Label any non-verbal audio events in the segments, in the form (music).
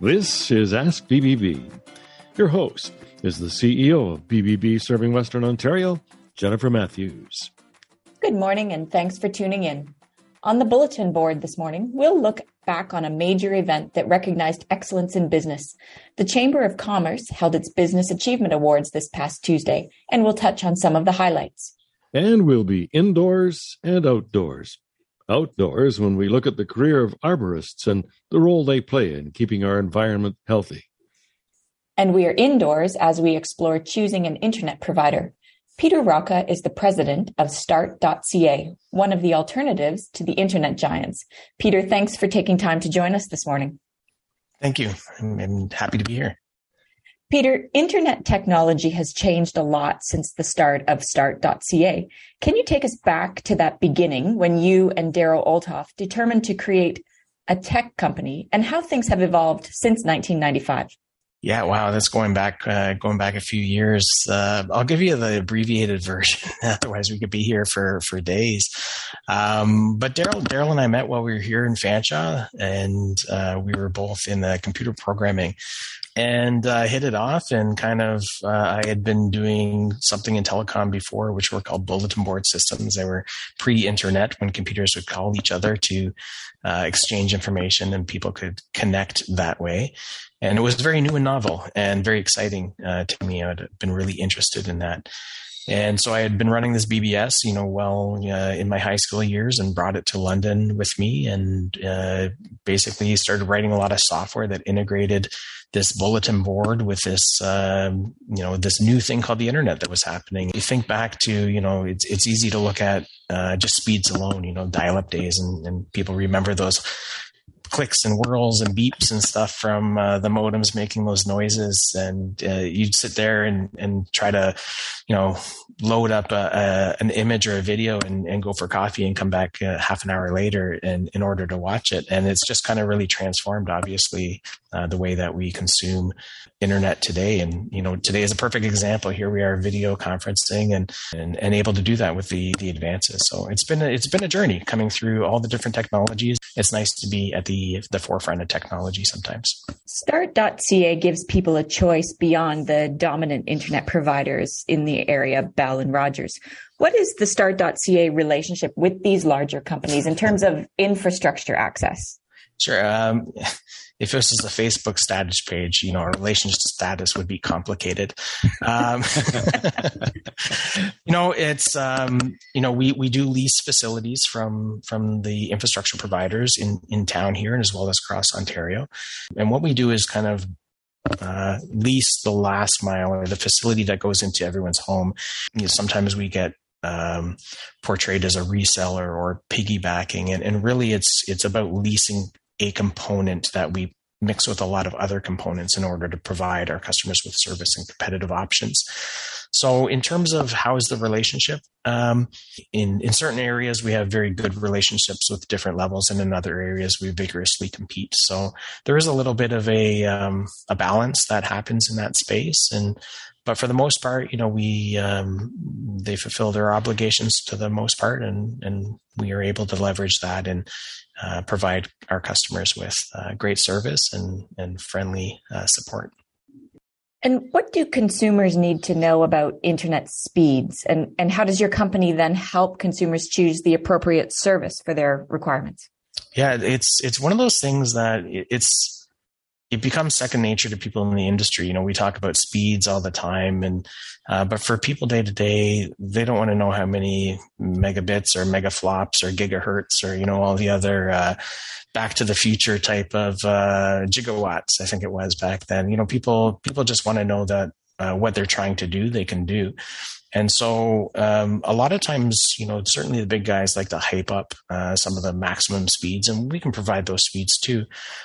This is Ask BBB. Your host is the CEO of BBB Serving Western Ontario, Jennifer Matthews. Good morning and thanks for tuning in. On the bulletin board this morning, we'll look back on a major event that recognized excellence in business. The Chamber of Commerce held its Business Achievement Awards this past Tuesday, and we'll touch on some of the highlights. And we'll be indoors and outdoors outdoors when we look at the career of arborists and the role they play in keeping our environment healthy. And we are indoors as we explore choosing an internet provider. Peter Rocca is the president of Start.ca, one of the alternatives to the internet giants. Peter, thanks for taking time to join us this morning. Thank you. I'm, I'm happy to be here. Peter, internet technology has changed a lot since the start of Start.ca. Can you take us back to that beginning when you and Daryl Olthoff determined to create a tech company and how things have evolved since 1995? Yeah, wow, that's going back uh, going back a few years. Uh, I'll give you the abbreviated version. (laughs) Otherwise, we could be here for for days. Um, but Daryl Daryl and I met while we were here in Fanshawe, and uh, we were both in the computer programming and uh, hit it off and kind of uh, i had been doing something in telecom before which were called bulletin board systems. They were pre-internet when computers would call each other to uh, exchange information and people could connect that way. And it was very new and novel and very exciting uh, to me. I'd been really interested in that and so I had been running this BBS, you know, well uh, in my high school years, and brought it to London with me, and uh, basically started writing a lot of software that integrated this bulletin board with this, um, you know, this new thing called the internet that was happening. You think back to, you know, it's it's easy to look at uh, just speeds alone, you know, dial-up days, and, and people remember those clicks and whirls and beeps and stuff from uh, the modems making those noises. And uh, you'd sit there and, and try to you know load up a, a, an image or a video and, and, go for coffee and come back uh, half an hour later in, in order to watch it. And it's just kind of really transformed obviously uh, the way that we consume internet today and you know today is a perfect example here we are video conferencing and, and and able to do that with the the advances so it's been a, it's been a journey coming through all the different technologies it's nice to be at the the forefront of technology sometimes. Start.ca gives people a choice beyond the dominant internet providers in the area, Bell and Rogers. What is the Start.ca relationship with these larger companies in terms of infrastructure access? Sure. Um, if this is a Facebook status page, you know, our relationship status would be complicated. Um, (laughs) you know, it's um, you know we we do lease facilities from from the infrastructure providers in in town here and as well as across Ontario, and what we do is kind of uh, lease the last mile or the facility that goes into everyone's home. You know, sometimes we get um, portrayed as a reseller or piggybacking, and, and really it's it's about leasing a component that we mix with a lot of other components in order to provide our customers with service and competitive options. So, in terms of how is the relationship, um, in in certain areas we have very good relationships with different levels, and in other areas we vigorously compete. So there is a little bit of a um, a balance that happens in that space, and but for the most part, you know, we um, they fulfill their obligations to the most part, and and we are able to leverage that and uh, provide our customers with uh, great service and, and friendly uh, support. And what do consumers need to know about internet speeds? And, and how does your company then help consumers choose the appropriate service for their requirements? Yeah, it's it's one of those things that it's it becomes second nature to people in the industry. You know, we talk about speeds all the time, and uh, but for people day to day, they don't want to know how many megabits or megaflops or gigahertz or you know all the other uh, Back to the Future type of uh, gigawatts. I think it was back then. You know, people people just want to know that uh, what they're trying to do, they can do. And so, um, a lot of times, you know, certainly the big guys like to hype up uh, some of the maximum speeds, and we can provide those speeds too.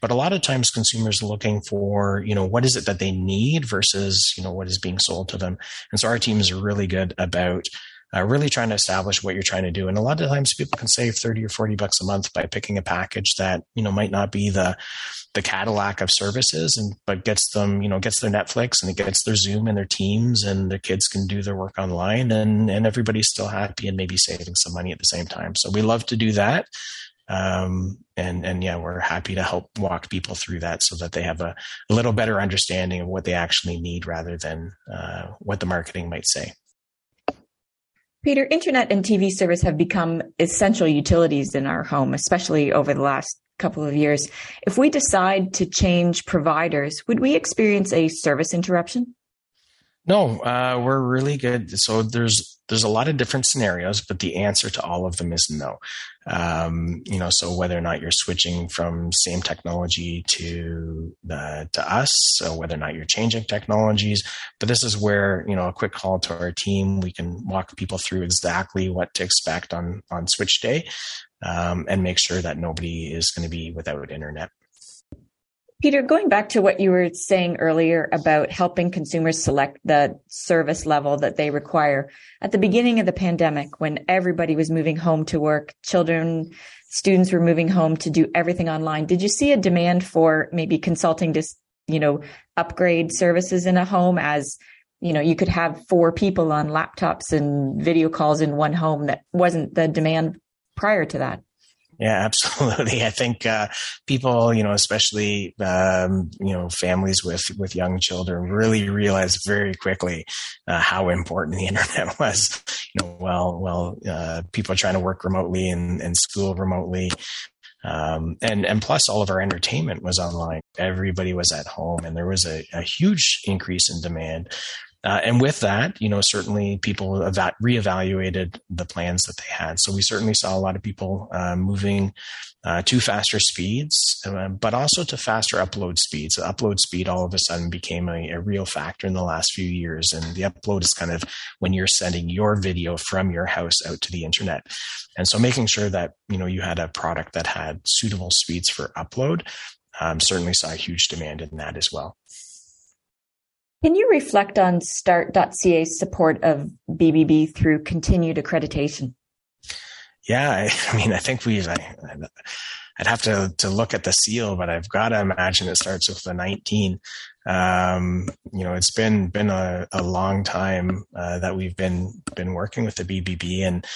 But a lot of times, consumers are looking for, you know, what is it that they need versus, you know, what is being sold to them. And so, our team is really good about uh, really trying to establish what you're trying to do. And a lot of times people can save 30 or 40 bucks a month by picking a package that, you know, might not be the, the Cadillac of services and, but gets them, you know, gets their Netflix and it gets their Zoom and their Teams and their kids can do their work online and, and everybody's still happy and maybe saving some money at the same time. So we love to do that. Um, and and yeah, we're happy to help walk people through that so that they have a, a little better understanding of what they actually need rather than uh, what the marketing might say. Peter, internet and TV service have become essential utilities in our home, especially over the last couple of years. If we decide to change providers, would we experience a service interruption? No, uh, we're really good. So there's there's a lot of different scenarios, but the answer to all of them is no. Um, you know, so whether or not you're switching from same technology to the, to us, so whether or not you're changing technologies, but this is where you know a quick call to our team, we can walk people through exactly what to expect on on switch day, um, and make sure that nobody is going to be without internet. Peter, going back to what you were saying earlier about helping consumers select the service level that they require, at the beginning of the pandemic, when everybody was moving home to work, children, students were moving home to do everything online, did you see a demand for maybe consulting to, you know, upgrade services in a home as you know, you could have four people on laptops and video calls in one home that wasn't the demand prior to that. Yeah, (laughs) absolutely. I think uh, people, you know, especially um, you know families with with young children, really realized very quickly uh, how important the (laughs) internet was. You know, well, well, uh, people are trying to work remotely and, and school remotely. Um, and and plus all of our entertainment was online. Everybody was at home, and there was a, a huge increase in demand uh, and with that, you know, certainly people eva- reevaluated the plans that they had. So we certainly saw a lot of people uh, moving uh, to faster speeds, uh, but also to faster upload speeds. The upload speed all of a sudden became a, a, real factor in the last few years. And the upload is kind of when you're sending your video from your house out to the internet. And so making sure that, you know, you had a product that had suitable speeds for upload um, certainly saw a huge demand in that as well. Can you reflect on START.ca's support of BBB through continued accreditation? Yeah, I, (laughs) I mean, I think we, I, would have to to look at the seal, but I've got to imagine it starts with the 19. Um, you know, it's been been a, a long time uh, that we've been been working with the BBB, and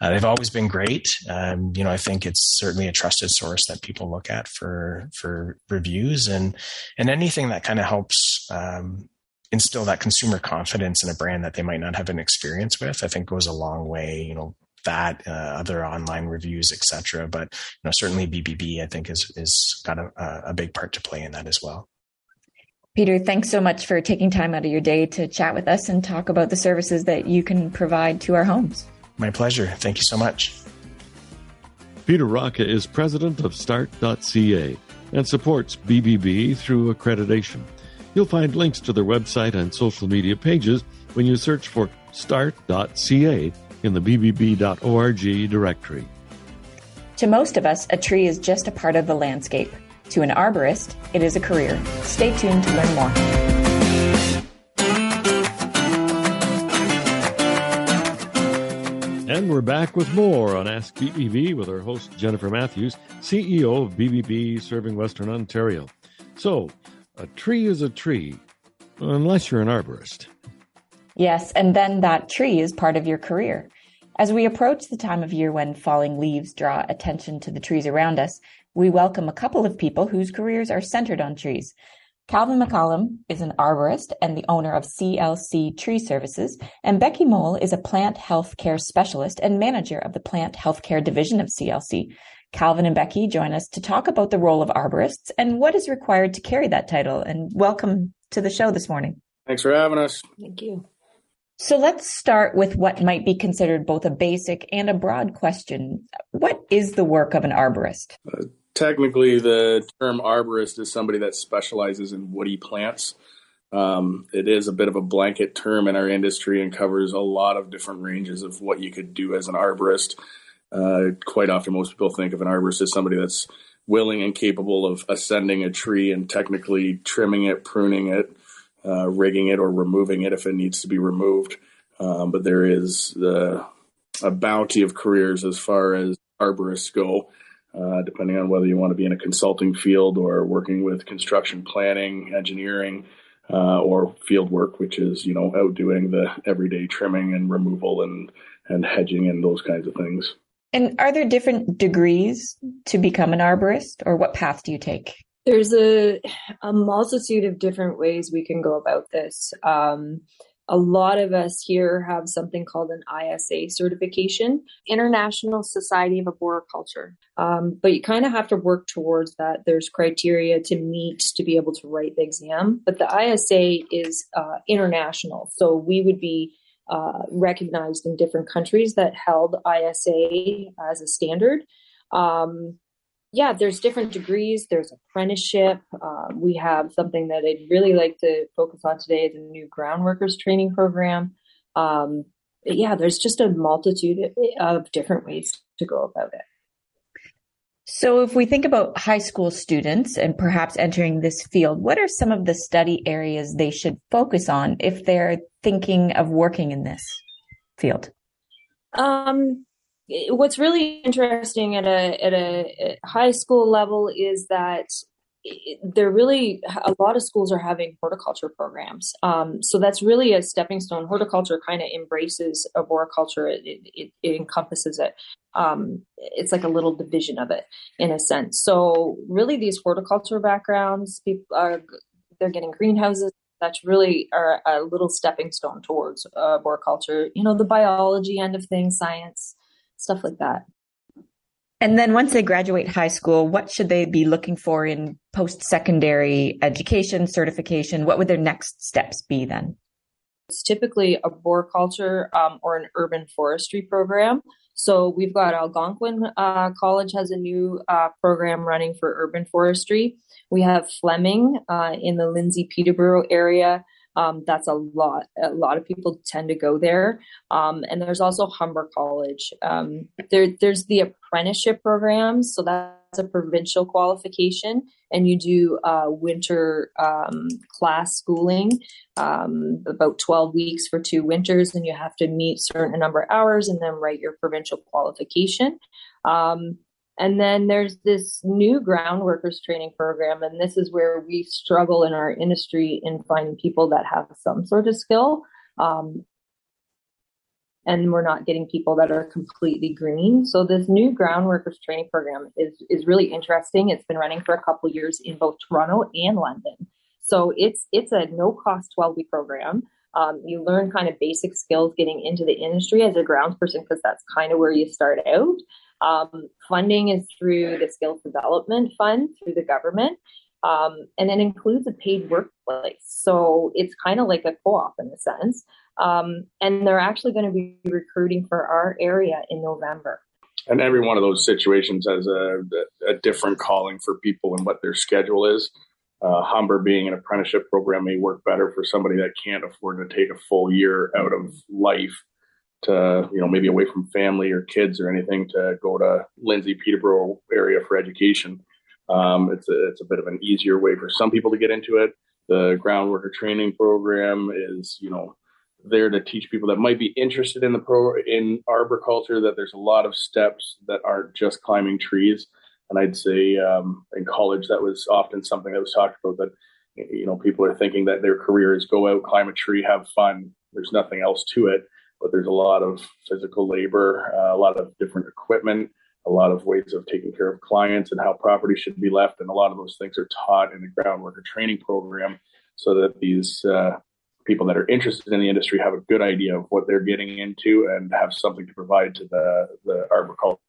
uh, they've always been great. Um, you know, I think it's certainly a trusted source that people look at for for reviews and and anything that kind of helps um, instill that consumer confidence in a brand that they might not have an experience with, I think goes a long way. You know, that uh, other online reviews, etc. But you know, certainly BBB, I think, is is got a, a big part to play in that as well. Peter, thanks so much for taking time out of your day to chat with us and talk about the services that you can provide to our homes. My pleasure. Thank you so much. Peter Rocca is president of Start.ca and supports BBB through accreditation. You'll find links to their website and social media pages when you search for start.ca in the bbb.org directory. To most of us, a tree is just a part of the landscape. To an arborist, it is a career. Stay tuned to learn more. And we're back with more on Ask BBB with our host, Jennifer Matthews, CEO of BBB Serving Western Ontario. So, a tree is a tree, unless you're an arborist. Yes, and then that tree is part of your career. As we approach the time of year when falling leaves draw attention to the trees around us, we welcome a couple of people whose careers are centered on trees. Calvin McCallum is an arborist and the owner of CLC Tree Services, and Becky Mole is a plant health care specialist and manager of the plant health care division of CLC. Calvin and Becky join us to talk about the role of arborists and what is required to carry that title. And welcome to the show this morning. Thanks for having us. Thank you. So let's start with what might be considered both a basic and a broad question. What is the work of an arborist? Uh, technically, the term arborist is somebody that specializes in woody plants. Um, it is a bit of a blanket term in our industry and covers a lot of different ranges of what you could do as an arborist. Uh, quite often, most people think of an arborist as somebody that's willing and capable of ascending a tree and technically trimming it, pruning it, uh, rigging it, or removing it if it needs to be removed. Um, but there is the, a bounty of careers as far as arborists go, uh, depending on whether you want to be in a consulting field or working with construction planning, engineering, uh, or field work, which is you know outdoing the everyday trimming and removal and and hedging and those kinds of things. And are there different degrees to become an arborist, or what path do you take? There's a, a multitude of different ways we can go about this. Um, a lot of us here have something called an ISA certification, International Society of Arboriculture. Um, but you kind of have to work towards that. There's criteria to meet to be able to write the exam. But the ISA is uh, international. So we would be uh, recognized in different countries that held ISA as a standard. Um, yeah, there's different degrees. There's apprenticeship. Uh, we have something that I'd really like to focus on today: the new ground workers training program. Um, yeah, there's just a multitude of different ways to go about it. So, if we think about high school students and perhaps entering this field, what are some of the study areas they should focus on if they're thinking of working in this field? Um, what's really interesting at a at a high school level is that there really a lot of schools are having horticulture programs. Um, so that's really a stepping stone. Horticulture kind of embraces arboriculture it, it, it encompasses it. Um, it's like a little division of it in a sense. So really these horticulture backgrounds people are they're getting greenhouses. That's really are a little stepping stone towards uh, arboriculture you know the biology end of things science stuff like that. And then once they graduate high school, what should they be looking for in post secondary education, certification? What would their next steps be then? It's typically arboriculture um, or an urban forestry program. So we've got Algonquin uh, College has a new uh, program running for urban forestry. We have Fleming uh, in the Lindsay Peterborough area um, that's a lot. A lot of people tend to go there. Um, and there's also Humber College. Um, there, there's the apprenticeship programs. So that's a provincial qualification. And you do uh, winter um, class schooling, um, about 12 weeks for two winters. And you have to meet certain number of hours and then write your provincial qualification. Um, and then there's this new ground workers training program, and this is where we struggle in our industry in finding people that have some sort of skill. Um, and we're not getting people that are completely green. So this new ground workers training program is is really interesting. It's been running for a couple years in both Toronto and London. So it's it's a no cost 12 week program. Um, you learn kind of basic skills getting into the industry as a grounds person because that's kind of where you start out. Um, funding is through the Skills Development Fund through the government, um, and it includes a paid workplace. So it's kind of like a co-op in a sense. Um, and they're actually going to be recruiting for our area in November. And every one of those situations has a, a different calling for people and what their schedule is. Uh, Humber being an apprenticeship program may work better for somebody that can't afford to take a full year out of life to you know maybe away from family or kids or anything to go to Lindsay Peterborough area for education. Um, it's a it's a bit of an easier way for some people to get into it. The ground worker training program is you know there to teach people that might be interested in the pro in arboriculture that there's a lot of steps that aren't just climbing trees. And I'd say um, in college that was often something that was talked about that you know people are thinking that their career is go out climb a tree have fun. There's nothing else to it but there's a lot of physical labor, uh, a lot of different equipment, a lot of ways of taking care of clients and how property should be left. And a lot of those things are taught in the ground worker training program so that these uh, people that are interested in the industry have a good idea of what they're getting into and have something to provide to the, the arboriculture.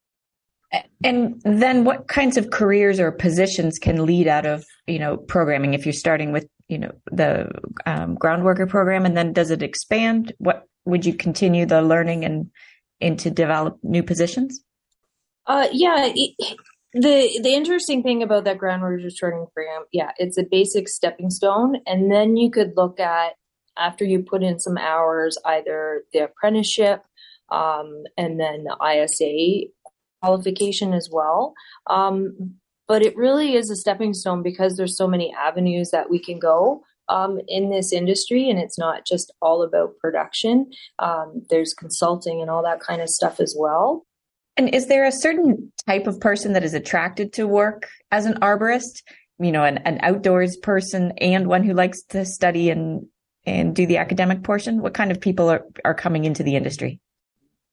And then what kinds of careers or positions can lead out of, you know, programming if you're starting with, you know, the um, ground worker program and then does it expand? What would you continue the learning and and to develop new positions? Uh, yeah. It, the the interesting thing about that ground workers training program, yeah, it's a basic stepping stone, and then you could look at after you put in some hours, either the apprenticeship, um, and then the ISA qualification as well. Um, but it really is a stepping stone because there's so many avenues that we can go um, in this industry, and it's not just all about production. Um, there's consulting and all that kind of stuff as well. And is there a certain type of person that is attracted to work as an arborist? You know, an, an outdoors person and one who likes to study and and do the academic portion. What kind of people are are coming into the industry?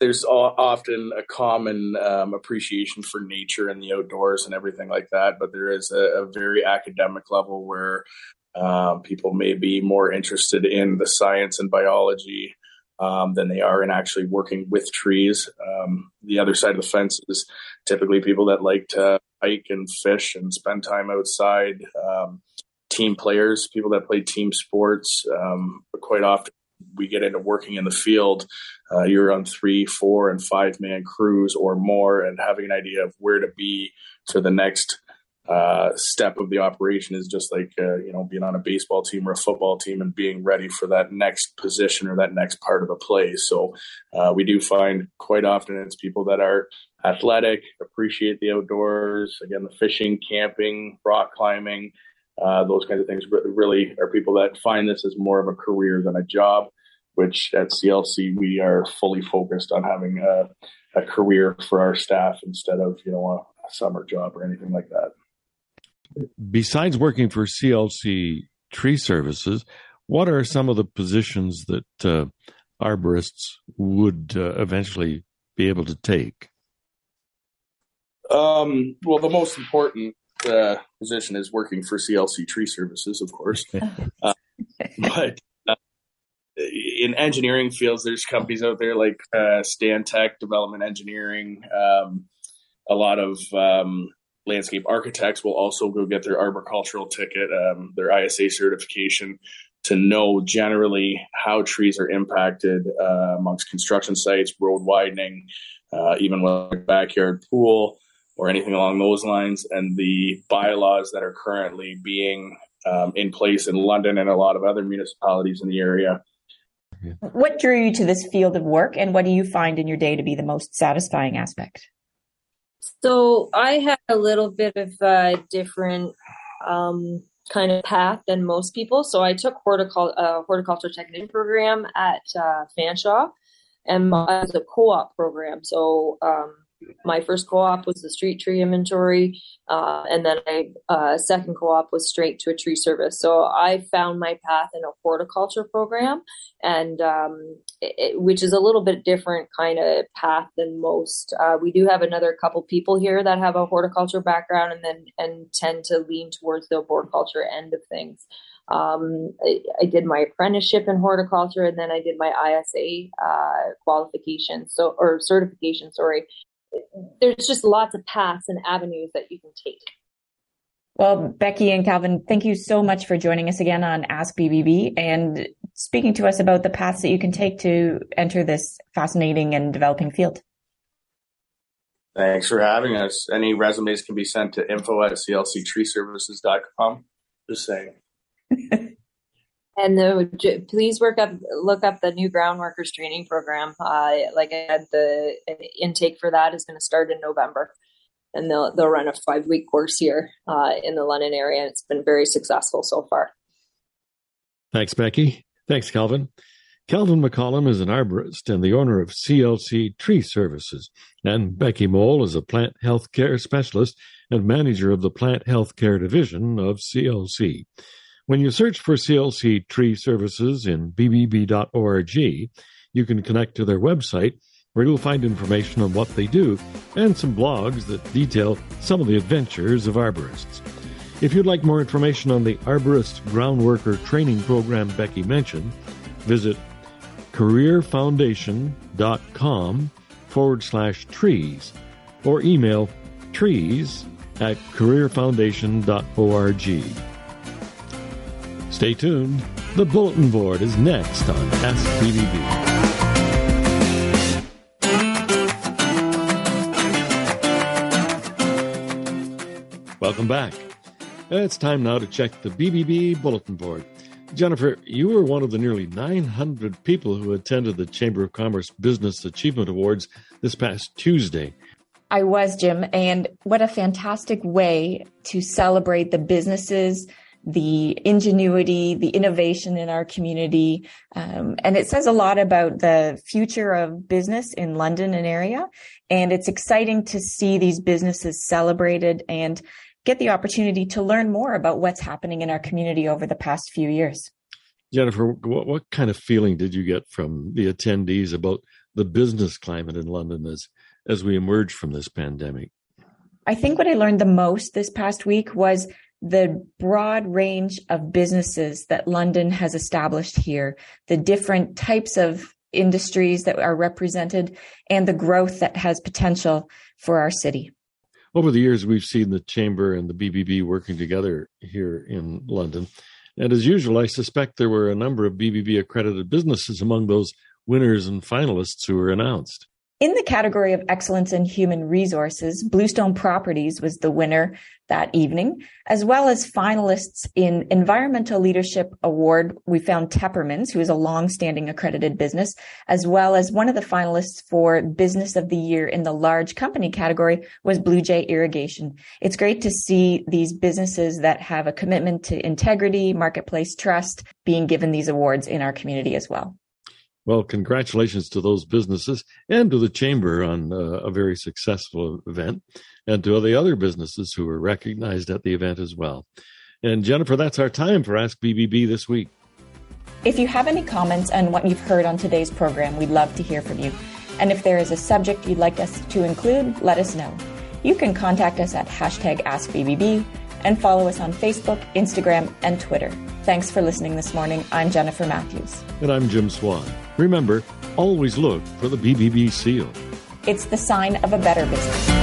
there's often a common um, appreciation for nature and the outdoors and everything like that, but there is a, a very academic level where um, people may be more interested in the science and biology um, than they are in actually working with trees. Um, the other side of the fence is typically people that like to hike and fish and spend time outside. Um, team players, people that play team sports, um, but quite often we get into working in the field, uh, you're on three, four, and five man crews or more, and having an idea of where to be for the next uh, step of the operation is just like uh, you know being on a baseball team or a football team and being ready for that next position or that next part of the play. So uh, we do find quite often it's people that are athletic, appreciate the outdoors, again the fishing, camping, rock climbing, uh, those kinds of things really are people that find this as more of a career than a job, which at CLC we are fully focused on having a, a career for our staff instead of, you know, a, a summer job or anything like that. Besides working for CLC Tree Services, what are some of the positions that uh, arborists would uh, eventually be able to take? Um, well, the most important uh, position is working for CLC Tree Services, of course. (laughs) uh, but uh, in engineering fields, there's companies out there like uh, Stantec Development Engineering. Um, a lot of um, landscape architects will also go get their arboricultural ticket, um, their ISA certification, to know generally how trees are impacted uh, amongst construction sites, road widening, uh, even with a backyard pool or anything along those lines, and the bylaws that are currently being um, in place in London and a lot of other municipalities in the area. What drew you to this field of work, and what do you find in your day to be the most satisfying aspect? So I had a little bit of a different um, kind of path than most people. So I took horticul- uh, horticulture technician program at uh, Fanshawe, and my, a co-op program. So um, my first co-op was the street tree inventory, uh, and then my uh, second co-op was straight to a tree service. So I found my path in a horticulture program, and um, it, which is a little bit different kind of path than most. Uh, we do have another couple people here that have a horticulture background, and then and tend to lean towards the horticulture end of things. Um, I, I, did my apprenticeship in horticulture, and then I did my ISA uh, qualification, so or certification, sorry, there's just lots of paths and avenues that you can take. Well, Becky and Calvin, thank you so much for joining us again on Ask BBB and speaking to us about the paths that you can take to enter this fascinating and developing field. Thanks for having us. Any resumes can be sent to info at clctreeservices.com. Just saying. (laughs) And the, please work up, look up the new ground workers training program. Uh, like I said, the intake for that is going to start in November, and they'll they'll run a five week course here uh, in the London area. It's been very successful so far. Thanks, Becky. Thanks, Calvin. Calvin McCollum is an arborist and the owner of CLC Tree Services, and Becky Mole is a plant health care specialist and manager of the Plant Health Care Division of CLC. When you search for CLC Tree Services in bbb.org, you can connect to their website where you'll find information on what they do and some blogs that detail some of the adventures of arborists. If you'd like more information on the Arborist Groundworker Training Program Becky mentioned, visit careerfoundation.com forward slash trees or email trees at careerfoundation.org. Stay tuned. The bulletin board is next on Ask BBB. Welcome back. It's time now to check the BBB bulletin board. Jennifer, you were one of the nearly 900 people who attended the Chamber of Commerce Business Achievement Awards this past Tuesday. I was, Jim, and what a fantastic way to celebrate the businesses the ingenuity, the innovation in our community. Um, and it says a lot about the future of business in London and area. And it's exciting to see these businesses celebrated and get the opportunity to learn more about what's happening in our community over the past few years. Jennifer, what, what kind of feeling did you get from the attendees about the business climate in London as as we emerge from this pandemic? I think what I learned the most this past week was the broad range of businesses that London has established here, the different types of industries that are represented, and the growth that has potential for our city. Over the years, we've seen the Chamber and the BBB working together here in London. And as usual, I suspect there were a number of BBB accredited businesses among those winners and finalists who were announced. In the category of excellence in human resources, Bluestone Properties was the winner that evening, as well as finalists in Environmental Leadership Award. We found Teppermans, who is a long-standing accredited business, as well as one of the finalists for Business of the Year in the large company category was Blue Jay Irrigation. It's great to see these businesses that have a commitment to integrity, marketplace trust, being given these awards in our community as well. Well, congratulations to those businesses and to the Chamber on uh, a very successful event, and to the other businesses who were recognized at the event as well. And Jennifer, that's our time for Ask BBB this week. If you have any comments on what you've heard on today's program, we'd love to hear from you. And if there is a subject you'd like us to include, let us know. You can contact us at hashtag AskBBB and follow us on Facebook, Instagram, and Twitter. Thanks for listening this morning. I'm Jennifer Matthews. And I'm Jim Swan. Remember, always look for the BBB seal. It's the sign of a better business.